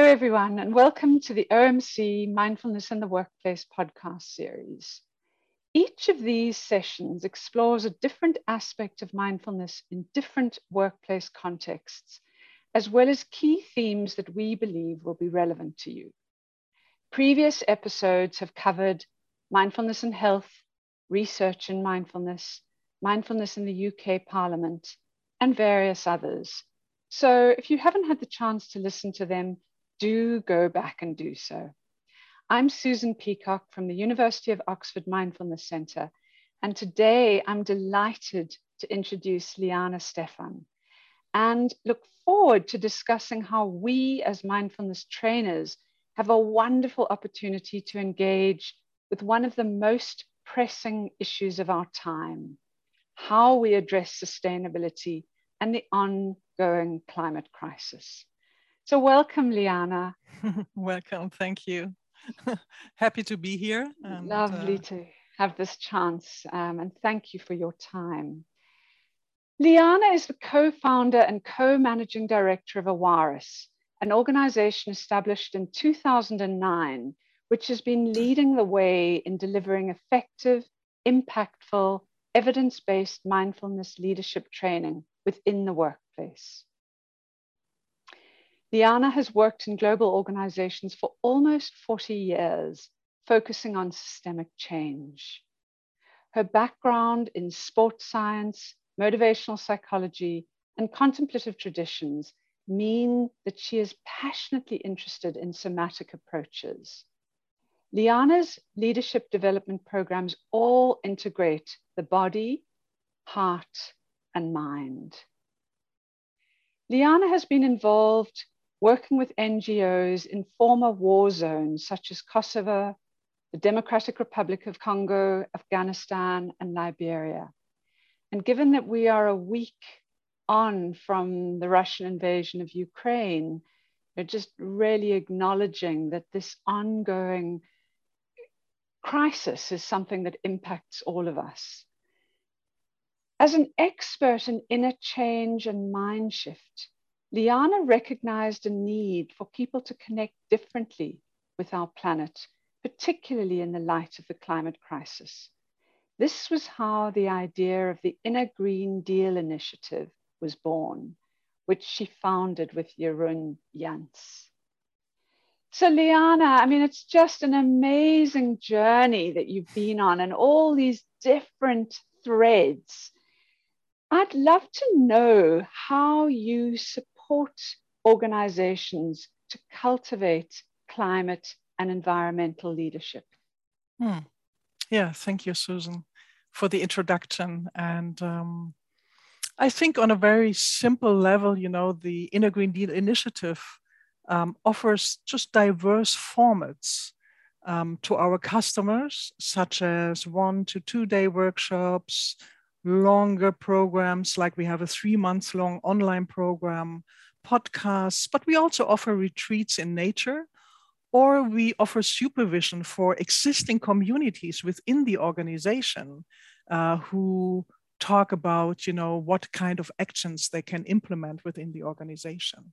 Hello, everyone, and welcome to the OMC Mindfulness in the Workplace podcast series. Each of these sessions explores a different aspect of mindfulness in different workplace contexts, as well as key themes that we believe will be relevant to you. Previous episodes have covered mindfulness and health, research in mindfulness, mindfulness in the UK Parliament, and various others. So if you haven't had the chance to listen to them, do go back and do so. I'm Susan Peacock from the University of Oxford Mindfulness Centre, and today I'm delighted to introduce Liana Stefan and look forward to discussing how we as mindfulness trainers have a wonderful opportunity to engage with one of the most pressing issues of our time, how we address sustainability and the ongoing climate crisis. So welcome, Liana. welcome, thank you. Happy to be here. And, Lovely uh... to have this chance um, and thank you for your time. Liana is the co-founder and co-managing director of Awaris, an organization established in 2009, which has been leading the way in delivering effective, impactful, evidence-based mindfulness leadership training within the workplace. Liana has worked in global organizations for almost 40 years, focusing on systemic change. Her background in sports science, motivational psychology, and contemplative traditions mean that she is passionately interested in somatic approaches. Liana's leadership development programs all integrate the body, heart, and mind. Liana has been involved working with NGOs in former war zones such as Kosovo, the Democratic Republic of Congo, Afghanistan, and Liberia. And given that we are a week on from the Russian invasion of Ukraine, they're just really acknowledging that this ongoing crisis is something that impacts all of us. As an expert in inner change and mind shift, Liana recognized a need for people to connect differently with our planet, particularly in the light of the climate crisis. This was how the idea of the Inner Green Deal Initiative was born, which she founded with Jeroen Janss. So, Liana, I mean, it's just an amazing journey that you've been on and all these different threads. I'd love to know how you support support organizations to cultivate climate and environmental leadership. Hmm. Yeah, thank you, Susan, for the introduction. And um, I think on a very simple level, you know, the Inner Green Deal Initiative um, offers just diverse formats um, to our customers, such as one to two day workshops, longer programs, like we have a three months long online program, podcasts, but we also offer retreats in nature, or we offer supervision for existing communities within the organization uh, who talk about, you know, what kind of actions they can implement within the organization.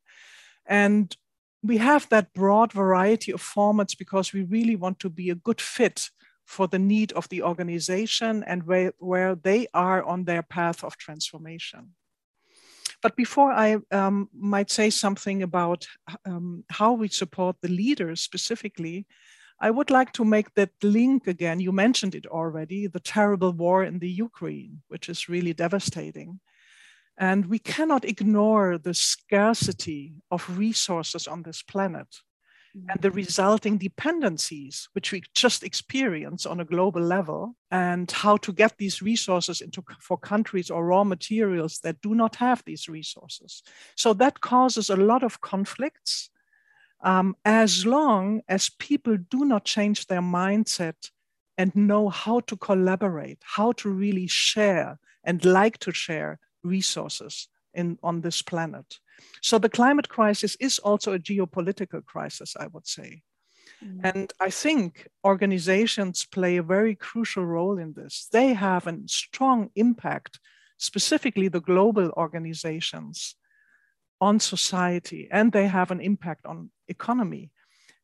And we have that broad variety of formats because we really want to be a good fit for the need of the organization and where, where they are on their path of transformation. But before I um, might say something about um, how we support the leaders specifically, I would like to make that link again. You mentioned it already the terrible war in the Ukraine, which is really devastating. And we cannot ignore the scarcity of resources on this planet and the resulting dependencies, which we just experience on a global level, and how to get these resources into for countries or raw materials that do not have these resources. So that causes a lot of conflicts. Um, as long as people do not change their mindset and know how to collaborate, how to really share and like to share resources in, on this planet. So the climate crisis is also a geopolitical crisis, I would say. Mm. And I think organizations play a very crucial role in this. They have a strong impact, specifically the global organizations, on society and they have an impact on economy.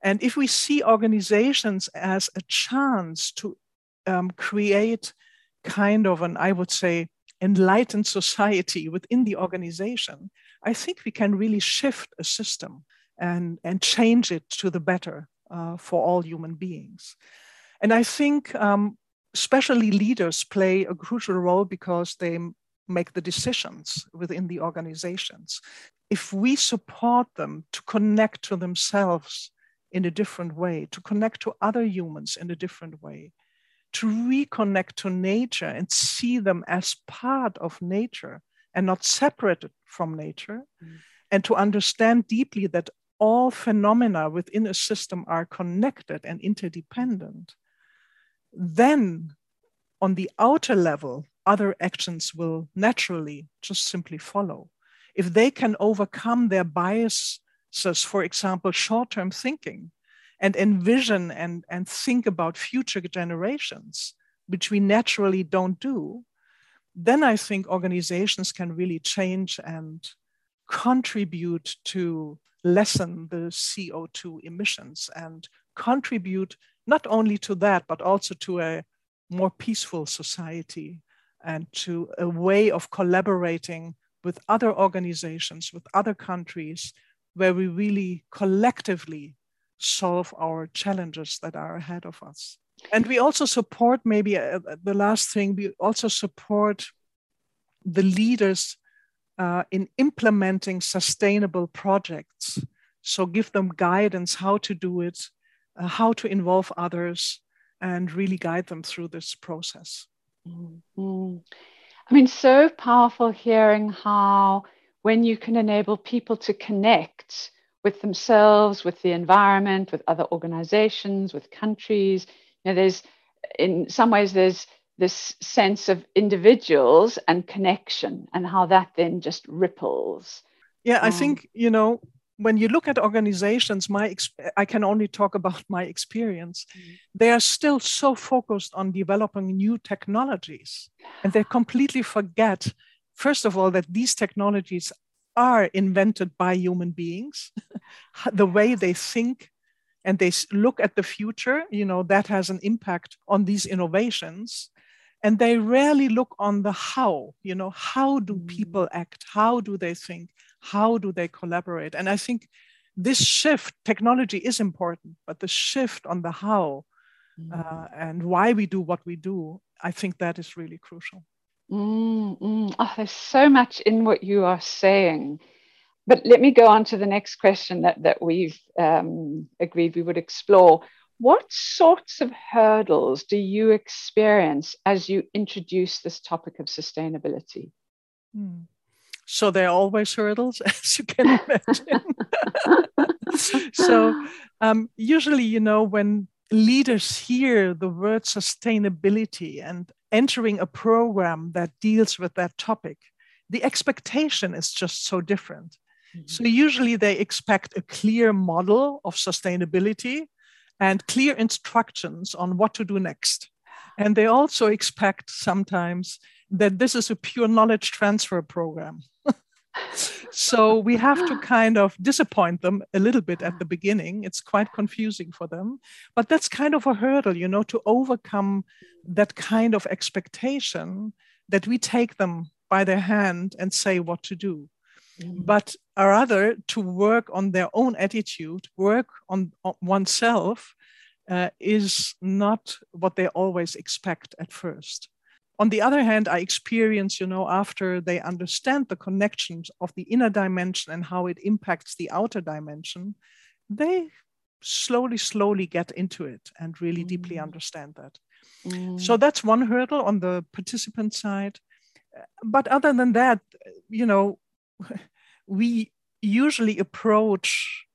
And if we see organizations as a chance to um, create kind of an, I would say, enlightened society within the organization, I think we can really shift a system and, and change it to the better uh, for all human beings. And I think um, especially leaders play a crucial role because they make the decisions within the organizations. If we support them to connect to themselves in a different way, to connect to other humans in a different way, to reconnect to nature and see them as part of nature and not separated from nature, mm. and to understand deeply that all phenomena within a system are connected and interdependent, then on the outer level, other actions will naturally just simply follow. If they can overcome their biases, for example, short term thinking, and envision and, and think about future generations, which we naturally don't do, then I think organizations can really change and contribute to lessen the CO2 emissions and contribute not only to that, but also to a more peaceful society and to a way of collaborating with other organizations, with other countries, where we really collectively solve our challenges that are ahead of us. And we also support, maybe uh, the last thing, we also support the leaders uh, in implementing sustainable projects. So give them guidance how to do it, uh, how to involve others, and really guide them through this process. Mm-hmm. I mean, so powerful hearing how when you can enable people to connect with themselves, with the environment, with other organizations, with countries, you know, there's in some ways there's this sense of individuals and connection and how that then just ripples. Yeah, I um, think, you know, when you look at organizations, my I can only talk about my experience. Mm. They are still so focused on developing new technologies, and they completely forget, first of all, that these technologies are invented by human beings. the way they think and they look at the future, you know, that has an impact on these innovations. And they rarely look on the how, you know, how do mm. people act? How do they think? how do they collaborate? And I think this shift, technology is important, but the shift on the how mm. uh, and why we do what we do, I think that is really crucial. Mm, mm. Oh, there's so much in what you are saying. But let me go on to the next question that, that we've um, agreed we would explore. What sorts of hurdles do you experience as you introduce this topic of sustainability? Mm. So there are always hurdles, as you can imagine. so um, usually, you know, when leaders hear the word sustainability and entering a program that deals with that topic, the expectation is just so different. Mm-hmm. So usually they expect a clear model of sustainability and clear instructions on what to do next. And they also expect sometimes that this is a pure knowledge transfer program. so we have to kind of disappoint them a little bit at the beginning. It's quite confusing for them, but that's kind of a hurdle, you know, to overcome that kind of expectation that we take them by their hand and say what to do. Mm. But rather to work on their own attitude, work on, on oneself, uh, is not what they always expect at first on the other hand, I experience, you know, after they understand the connections of the inner dimension and how it impacts the outer dimension, they slowly, slowly get into it and really mm. deeply understand that. Mm. So that's one hurdle on the participant side. But other than that, you know, we usually approach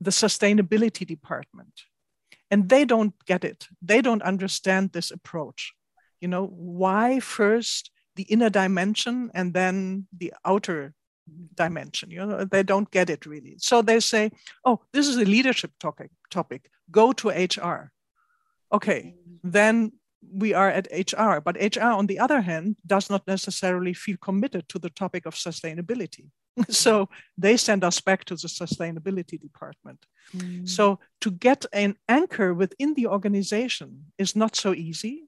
the sustainability department and they don't get it. They don't understand this approach. You know why first the inner dimension and then the outer dimension? You know they don't get it really. So they say oh this is a leadership topic topic. Go to hr okay then we are at HR. But HR, on the other hand, does not necessarily feel committed to the topic of sustainability. so they send us back to the sustainability department. Mm. So to get an anchor within the organization is not so easy.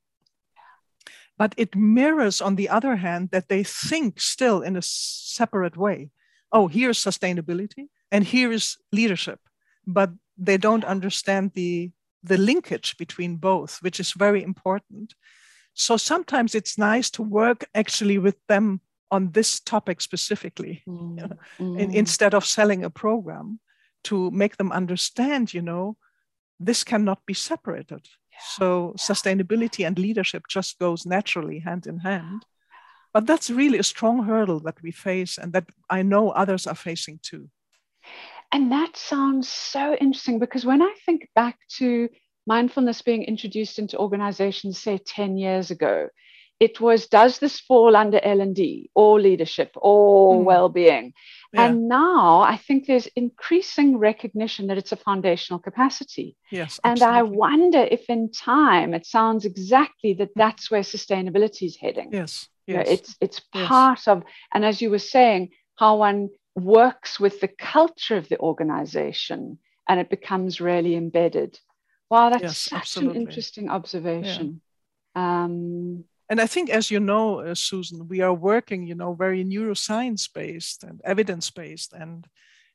But it mirrors, on the other hand, that they think still in a separate way. Oh, here's sustainability and here is leadership. But they don't understand the, the linkage between both, which is very important. So sometimes it's nice to work actually with them on this topic specifically mm. you know, mm. in, instead of selling a program to make them understand you know this cannot be separated yeah. so yeah. sustainability and leadership just goes naturally hand in hand but that's really a strong hurdle that we face and that i know others are facing too and that sounds so interesting because when i think back to mindfulness being introduced into organizations say 10 years ago it was does this fall under l&d or leadership or mm. well-being yeah. and now i think there's increasing recognition that it's a foundational capacity yes and absolutely. i wonder if in time it sounds exactly that that's where sustainability is heading yes, yes. You know, it's it's part yes. of and as you were saying how one works with the culture of the organization and it becomes really embedded wow that's yes, such absolutely. an interesting observation yeah. um, and I think, as you know, uh, Susan, we are working, you know, very neuroscience based and evidence based. And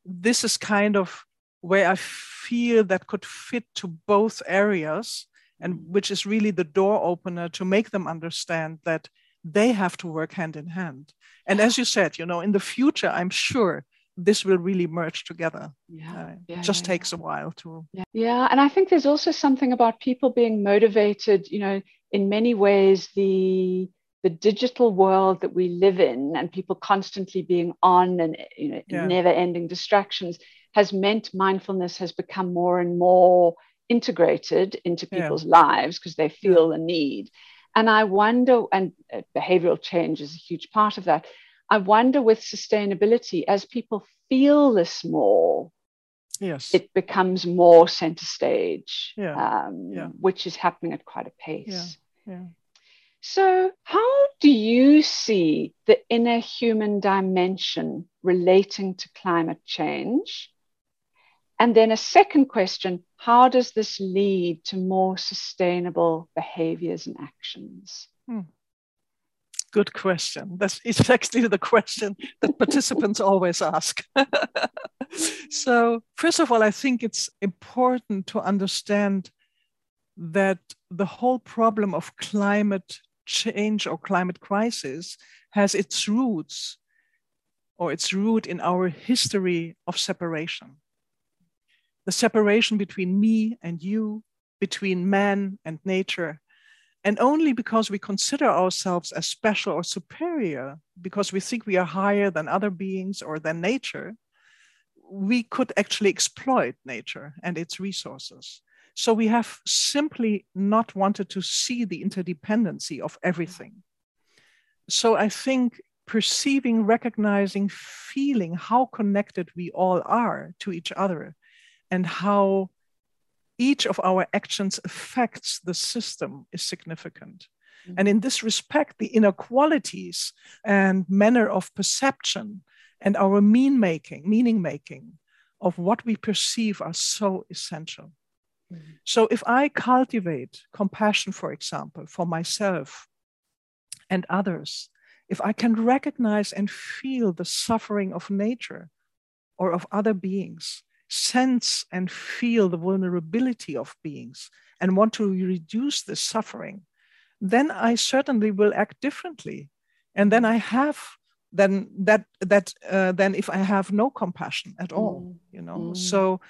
this is kind of where I feel that could fit to both areas, and which is really the door opener to make them understand that they have to work hand in hand. And as you said, you know, in the future, I'm sure this will really merge together. Yeah, uh, yeah it just yeah, takes yeah. a while to. Yeah. and I think there's also something about people being motivated. You know, in many ways the the digital world that we live in and people constantly being on and you know yeah. never ending distractions has meant mindfulness has become more and more integrated into people's lives because they feel the need and i wonder and uh, behavioral change is a huge part of that i wonder with sustainability as people feel this more yes it becomes more center stage yeah. Um, yeah. which is happening at quite a pace yeah. So, how do you see the inner human dimension relating to climate change? And then a second question how does this lead to more sustainable behaviors and actions? Hmm. Good question. That's exactly the question that participants always ask. so, first of all, I think it's important to understand that the whole problem of climate change or climate crisis has its roots or its root in our history of separation. The separation between me and you, between man and nature. And only because we consider ourselves as special or superior, because we think we are higher than other beings or than nature, we could actually exploit nature and its resources. So we have simply not wanted to see the interdependency of everything. So I think perceiving, recognizing, feeling how connected we all are to each other and how each of our actions affects the system is significant. Mm-hmm. And in this respect, the inequalities and manner of perception and our mean making, meaning making of what we perceive are so essential. So if I cultivate compassion, for example, for myself and others, if I can recognize and feel the suffering of nature or of other beings, sense and feel the vulnerability of beings, and want to reduce the suffering, then I certainly will act differently. And then I have then that that uh, then if I have no compassion at all, mm. you know. Mm. So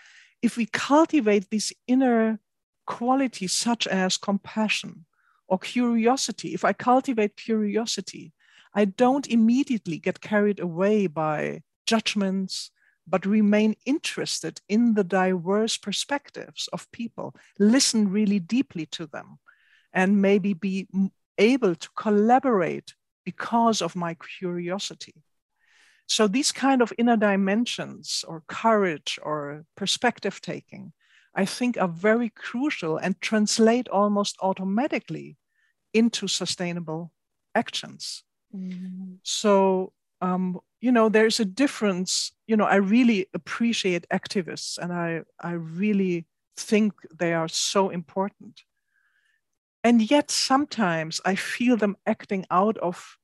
if we cultivate these inner qualities such as compassion or curiosity, if I cultivate curiosity, I don't immediately get carried away by judgments, but remain interested in the diverse perspectives of people, listen really deeply to them, and maybe be able to collaborate because of my curiosity. So these kind of inner dimensions or courage or perspective taking, I think are very crucial and translate almost automatically into sustainable actions. Mm. So, um, you know, there's a difference. You know, I really appreciate activists and I, I really think they are so important. And yet, sometimes I feel them acting out of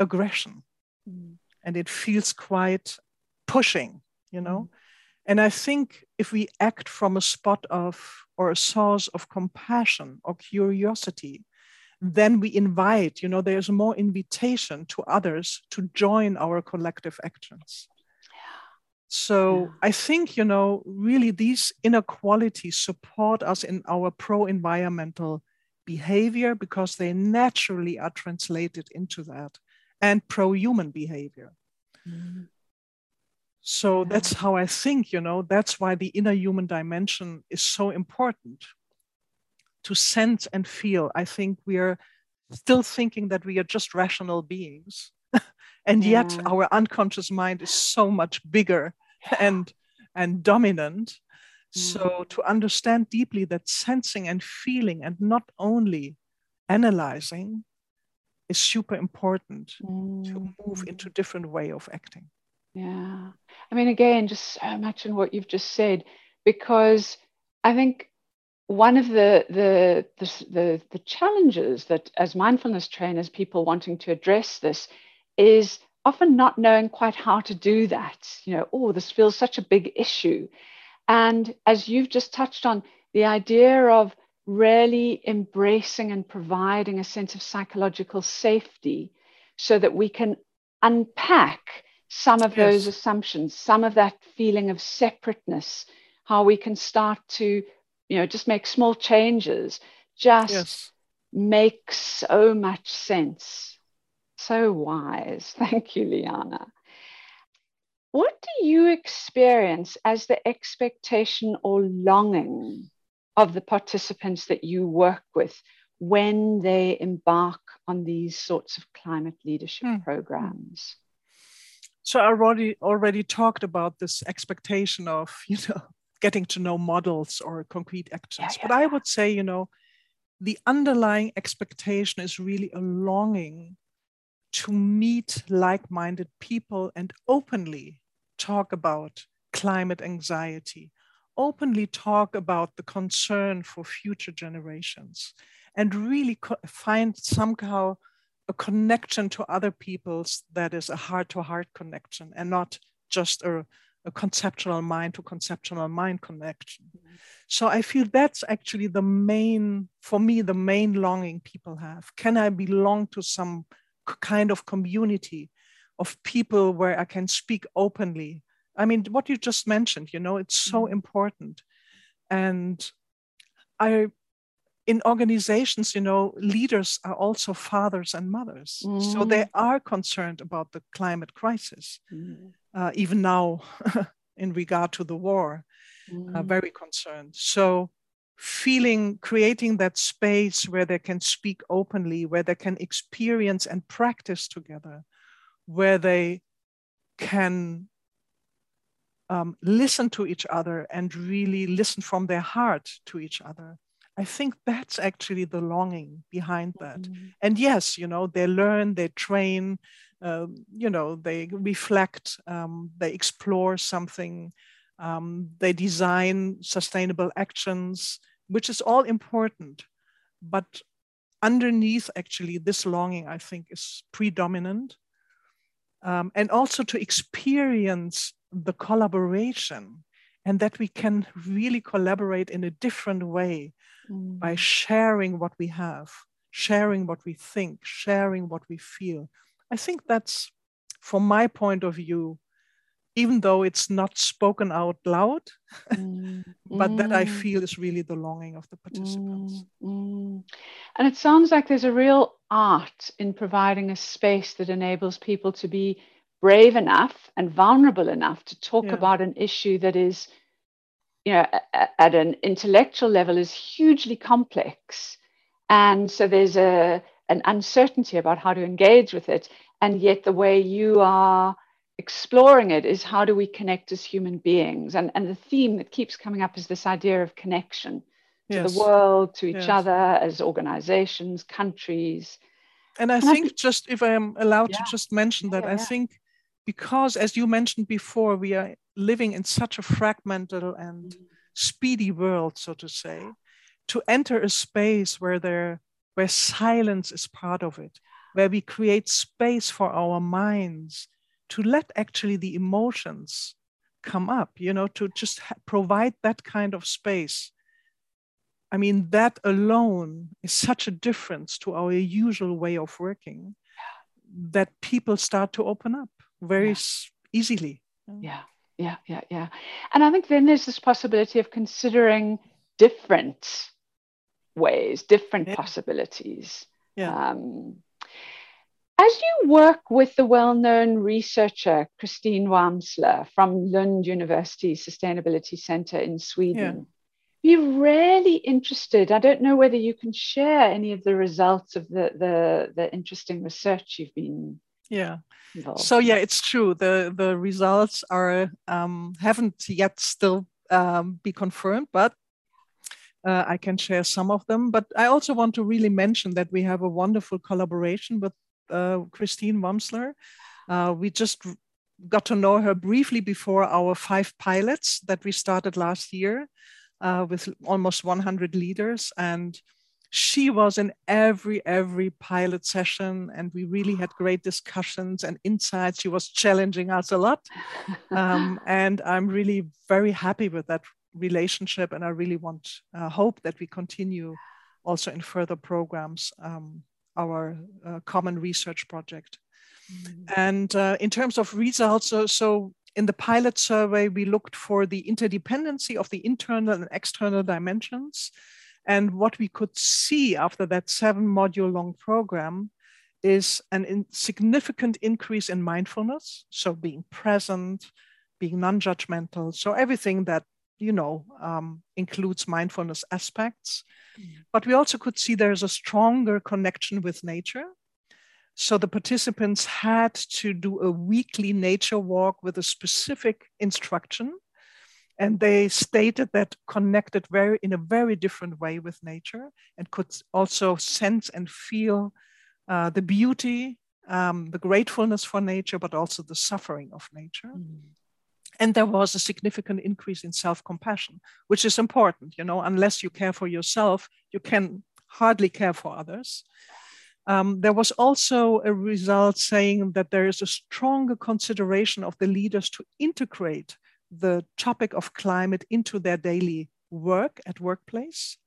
aggression. Mm. And it feels quite pushing, you know? Mm. And I think if we act from a spot of or a source of compassion or curiosity, then we invite, you know, there's more invitation to others to join our collective actions. So yeah. I think, you know, really these inequalities support us in our pro environmental behavior because they naturally are translated into that and pro human behavior. Mm. So yeah. that's how I think, you know, that's why the inner human dimension is so important to sense and feel. I think we are still thinking that we are just rational beings. and yeah. yet our unconscious mind is so much bigger and and dominant. So mm. to understand deeply that sensing and feeling and not only analyzing is super important mm. to move into different way of acting. Yeah. I mean, again, just so much in what you've just said, because I think one of the, the, the, the, challenges that as mindfulness trainers, people wanting to address this is often not knowing quite how to do that. You know, oh, this feels such a big issue. And as you've just touched on, the idea of really embracing and providing a sense of psychological safety so that we can unpack some of yes. those assumptions, some of that feeling of separateness, how we can start to, you know, just make small changes, just yes. makes so much sense. So wise. Thank you, Liana. What do you experience as the expectation or longing of the participants that you work with when they embark on these sorts of climate leadership hmm. programs? so I already already talked about this expectation of you know getting to know models or concrete actions. Yeah, yeah, but I would say you know the underlying expectation is really a longing to meet like-minded people and openly talk about climate anxiety openly talk about the concern for future generations and really co- find somehow a connection to other people's that is a heart to heart connection and not just a, a conceptual mind to conceptual mind connection. Mm-hmm. So I feel that's actually the main, for me, the main longing people have. Can I belong to some kind of community of people where I can speak openly? I mean, what you just mentioned, you know, it's so mm-hmm. important. And I in organizations, you know, leaders are also fathers and mothers. Mm. So they mm. are concerned about the climate crisis, mm. Uh, even now in regard to the war, mm. uh, very concerned. So feeling, creating that space where they can speak openly, where they can experience and practice together, where they can um, listen to each other and really listen from their heart to each other I think that's actually the longing behind that. Mm-hmm. And yes, you know, they learn, they train, uh, you know, they reflect, um, they explore something, um, they design sustainable actions, which is all important. But underneath, actually, this longing, I think, is predominant. Um, and also to experience the collaboration and that we can really collaborate in a different way mm. by sharing what we have, sharing what we think, sharing what we feel. I think that's, from my point of view, even though it's not spoken out loud, mm. but mm. that I mm. feel is really the longing of the participants. Mm. mm. And it sounds like there's a real art in providing a space that enables people to be brave enough and vulnerable enough to talk yeah. about an issue that is you know, at an intellectual level is hugely complex. And so there's a, an uncertainty about how to engage with it. And yet, the way you are exploring it is how do we connect as human beings? And, and the theme that keeps coming up is this idea of connection. to yes. the world, to each yes. other as organizations, countries. And I and think I just if I am allowed yeah. to just mention that, yeah, I think because as you mentioned before, we are living in such a fragmented and mm. speedy world, so to say, to enter a space where there where silence is part of it, where we create space for our minds to let actually the emotions come up, you know, to just provide that kind of space. I mean, that alone is such a difference to our usual way of working that people start to open up very yeah. easily. Yeah, yeah, yeah, yeah. And I think then there's this possibility of considering different ways, different yeah. possibilities. Yeah. Um, as you work with the well known researcher Christine Wamsler from Lund University Sustainability Center in Sweden, yeah. be really interested. I don't know whether you can share any of the results of the, the, the interesting research you've been. Yeah. Involved. So yeah, it's true. The the results are um, haven't yet still um, be confirmed, but uh, I can share some of them. But I also want to really mention that we have a wonderful collaboration with uh, Christine Wamsler. Uh, we just got to know her briefly before our five pilots that we started last year uh, with almost 100 leaders. And she was in every every pilot session and we really had great discussions and insights she was challenging us a lot um, and i'm really very happy with that relationship and i really want uh, hope that we continue also in further programs um, our uh, common research project. Mm-hmm. And uh, in terms of results, so, so in the pilot survey, we looked for the interdependency of the internal and external dimensions. And what we could see after that seven module long program is an in significant increase in mindfulness. So being present, being non judgmental. So everything that you know, um, includes mindfulness aspects. Mm. But we also could see there's a stronger connection with nature. So the participants had to do a weekly nature walk with a specific instruction. And they stated that connected very in a very different way with nature and could also sense and feel uh, the beauty, um, the gratefulness for nature, but also the suffering of nature. Mm and there was a significant increase in self-compassion which is important you know unless you care for yourself you can hardly care for others um, there was also a result saying that there is a stronger consideration of the leaders to integrate the topic of climate into their daily work at workplace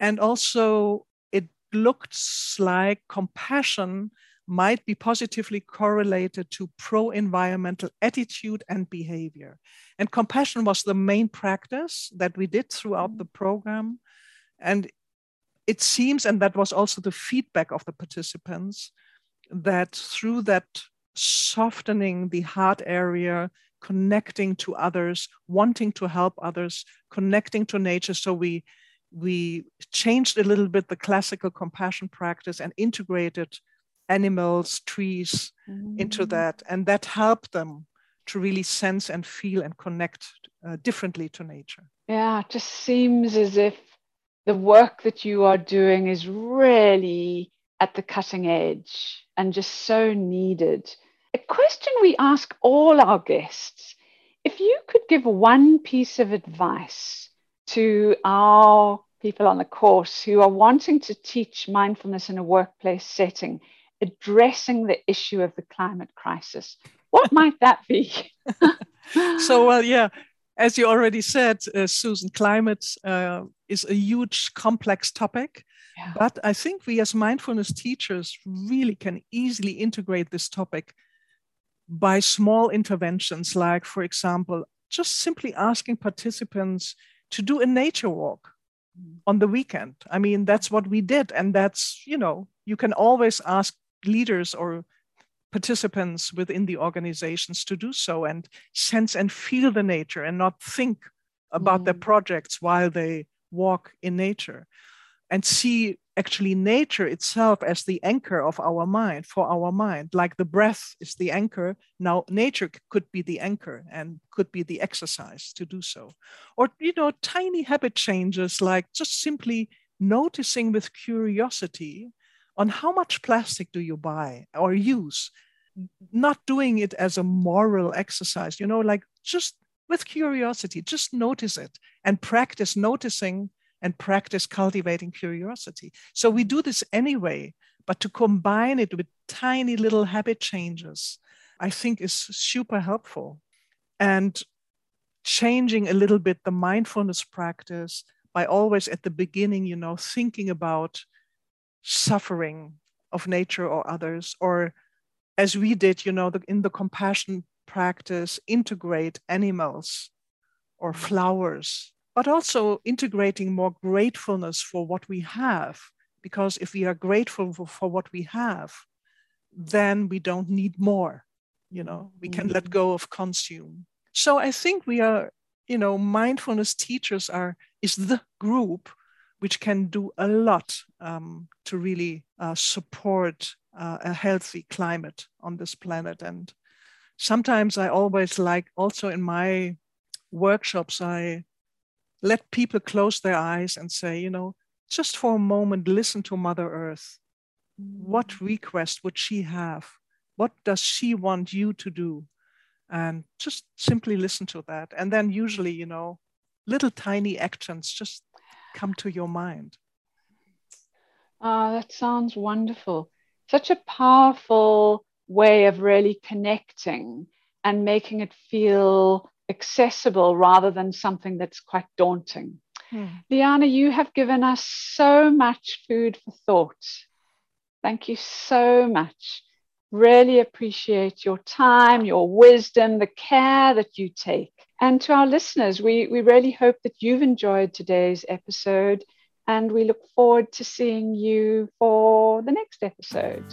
and also it looks like compassion might be positively correlated to pro environmental attitude and behavior. And compassion was the main practice that we did throughout the program. And it seems, and that was also the feedback of the participants, that through that softening the heart area, connecting to others, wanting to help others, connecting to nature. So we we changed a little bit the classical compassion practice and integrated animals, trees mm-hmm. into that. And that helped them to really sense and feel and connect uh, differently to nature. Yeah, it just seems as if the work that you are doing is really at the cutting edge and just so needed. A question we ask all our guests if you could give one piece of advice to our people on the course who are wanting to teach mindfulness in a workplace setting, addressing the issue of the climate crisis. What might that be? so, well, yeah, as you already said, uh, Susan, climate uh, is a huge, complex topic. Yeah. But I think we as mindfulness teachers really can easily integrate this topic by small interventions, like, for example, just simply asking participants to do a nature walk mm. on the weekend. I mean, that's what we did. And that's, you know, you can always ask leaders or participants within the organizations to do so and sense and feel the nature and not think about mm. their projects while they walk in nature and see actually nature itself as the anchor of our mind for our mind. Like the breath is the anchor now nature could be the anchor and could be the exercise to do so. Or you know tiny habit changes like just simply noticing with curiosity on how much plastic do you buy or use not doing it as a moral exercise you know like just with curiosity just notice it and practice noticing and practice cultivating curiosity. So we do this anyway, but to combine it with tiny little habit changes, I think is super helpful. And changing a little bit the mindfulness practice by always at the beginning, you know, thinking about suffering of nature or others, or as we did, you know, the, in the compassion practice, integrate animals or mm. flowers but also integrating more gratefulness for what we have. Because if we are grateful for, for what we have, then we don't need more. You know, we can mm-hmm. let go of consume. So I think we are, you know, mindfulness teachers are is the group which can do a lot um, to really uh, support uh, a healthy climate on this planet. And sometimes I always like also in my workshops, I let people close their eyes and say, you know, just for a moment, listen to Mother Earth. What mm. request would she have? What does she want you to do? And just simply listen to that. And then, usually, you know, little tiny actions just come to your mind. Ah, oh, that sounds wonderful. Such a powerful way of really connecting and making it feel accessible rather than something that's quite daunting. Hmm. Liana, you have given us so much food for thought. Thank you so much. Really appreciate your time, your wisdom, the care that you take. And to our listeners, we, we really hope that you've enjoyed today's episode and we look forward to seeing you for the next episode.